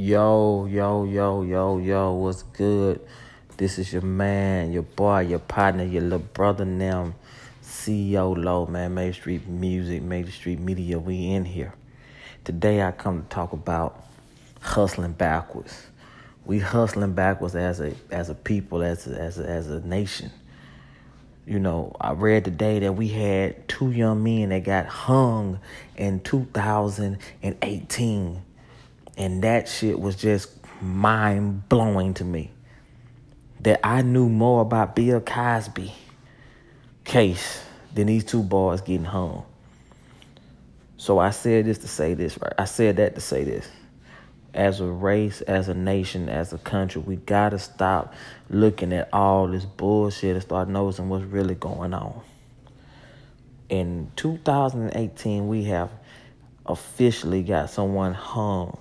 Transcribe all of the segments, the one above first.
Yo, yo, yo, yo, yo, what's good? This is your man, your boy, your partner, your little brother now. CEO Low, man, Main Street Music, Main Street Media, we in here. Today I come to talk about hustling backwards. We hustling backwards as a as a people, as a, as a, as a nation. You know, I read today that we had two young men that got hung in 2018 and that shit was just mind blowing to me. That I knew more about Bill Cosby case than these two boys getting hung. So I said this to say this, right? I said that to say this. As a race, as a nation, as a country, we gotta stop looking at all this bullshit and start noticing what's really going on. In 2018, we have officially got someone hung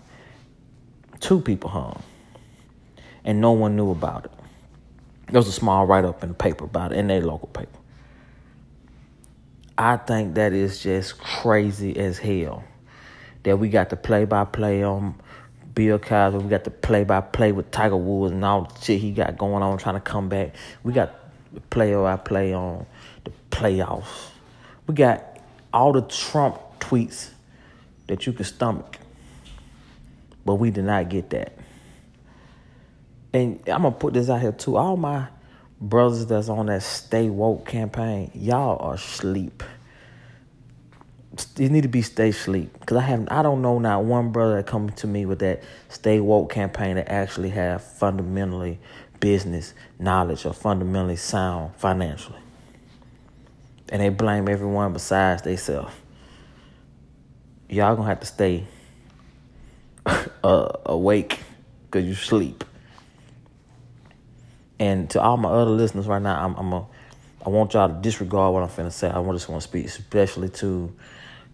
two people hung, and no one knew about it. There was a small write up in the paper about it, in their local paper. I think that is just crazy as hell that we got the play by play on Bill Cosby, we got the play by play with Tiger Woods and all the shit he got going on trying to come back. We got the play by play on the playoffs. We got all the Trump tweets that you can stomach. But we did not get that. And I'm gonna put this out here too. All my brothers that's on that stay woke campaign, y'all are asleep. You need to be stay sleep because I have I don't know not one brother that come to me with that stay woke campaign that actually have fundamentally business knowledge or fundamentally sound financially, and they blame everyone besides themselves. Y'all gonna have to stay uh, awake because you sleep. And to all my other listeners right now, I'm, I'm a, I want y'all to disregard what I'm finna say. I just want to speak especially to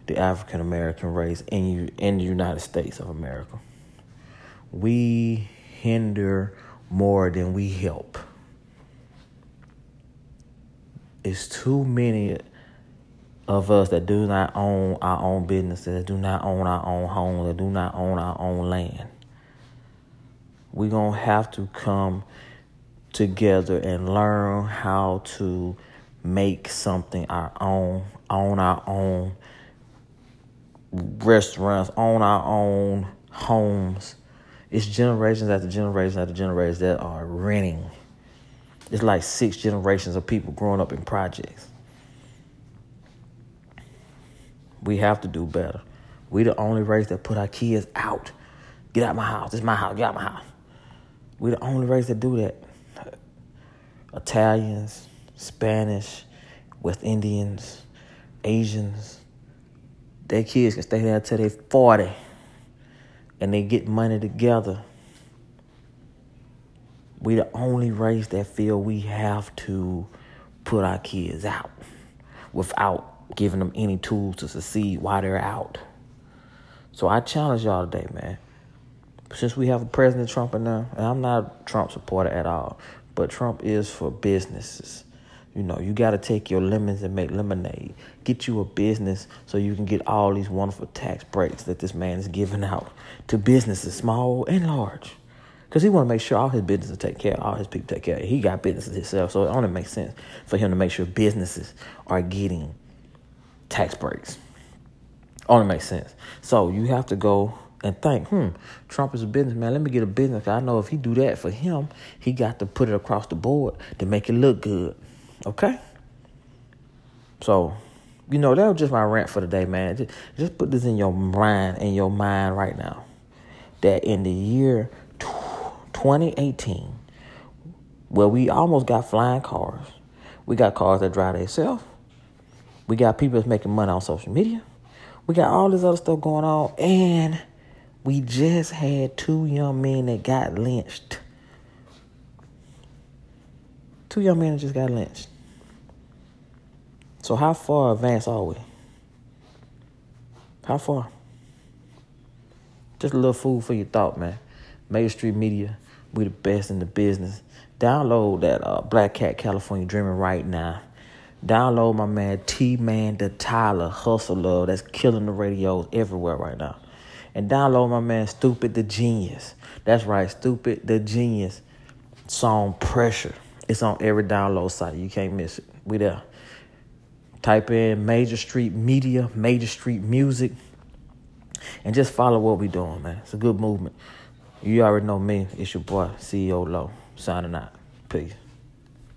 the African American race in you in the United States of America. We hinder more than we help. It's too many of us that do not own our own businesses, that do not own our own homes, that do not own our own land. We're going to have to come together and learn how to make something our own, own our own restaurants, own our own homes. It's generations after generations after generations that are renting. It's like six generations of people growing up in projects. We have to do better. We the only race that put our kids out. Get out my house. This is my house. Get out my house. We the only race that do that. Italians, Spanish, West Indians, Asians. Their kids can stay there until they're 40 and they get money together. We the only race that feel we have to put our kids out without giving them any tools to succeed while they're out. So I challenge y'all today, man. Since we have a President Trump in there, and I'm not a Trump supporter at all, but Trump is for businesses. You know, you got to take your lemons and make lemonade. Get you a business so you can get all these wonderful tax breaks that this man is giving out to businesses, small and large. Because he want to make sure all his businesses take care, of all his people take care. He got businesses himself, so it only makes sense for him to make sure businesses are getting tax breaks. Only makes sense. So you have to go and think, hmm, Trump is a businessman. Let me get a business. I know if he do that for him, he got to put it across the board to make it look good. Okay? So, you know, that was just my rant for the day, man. Just, just put this in your mind, in your mind right now. That in the year 2018, where we almost got flying cars, we got cars that drive themselves we got people that's making money on social media. We got all this other stuff going on. And we just had two young men that got lynched. Two young men just got lynched. So how far advanced are we? How far? Just a little food for your thought, man. Major Street Media, we the best in the business. Download that uh, Black Cat California Dreaming right now. Download my man T Man the Tyler Hustle Love that's killing the radios everywhere right now. And download my man Stupid the Genius. That's right, Stupid the Genius song Pressure. It's on every download site. You can't miss it. We there. Type in Major Street Media, Major Street Music, and just follow what we doing, man. It's a good movement. You already know me. It's your boy, CEO Low, signing out. Peace.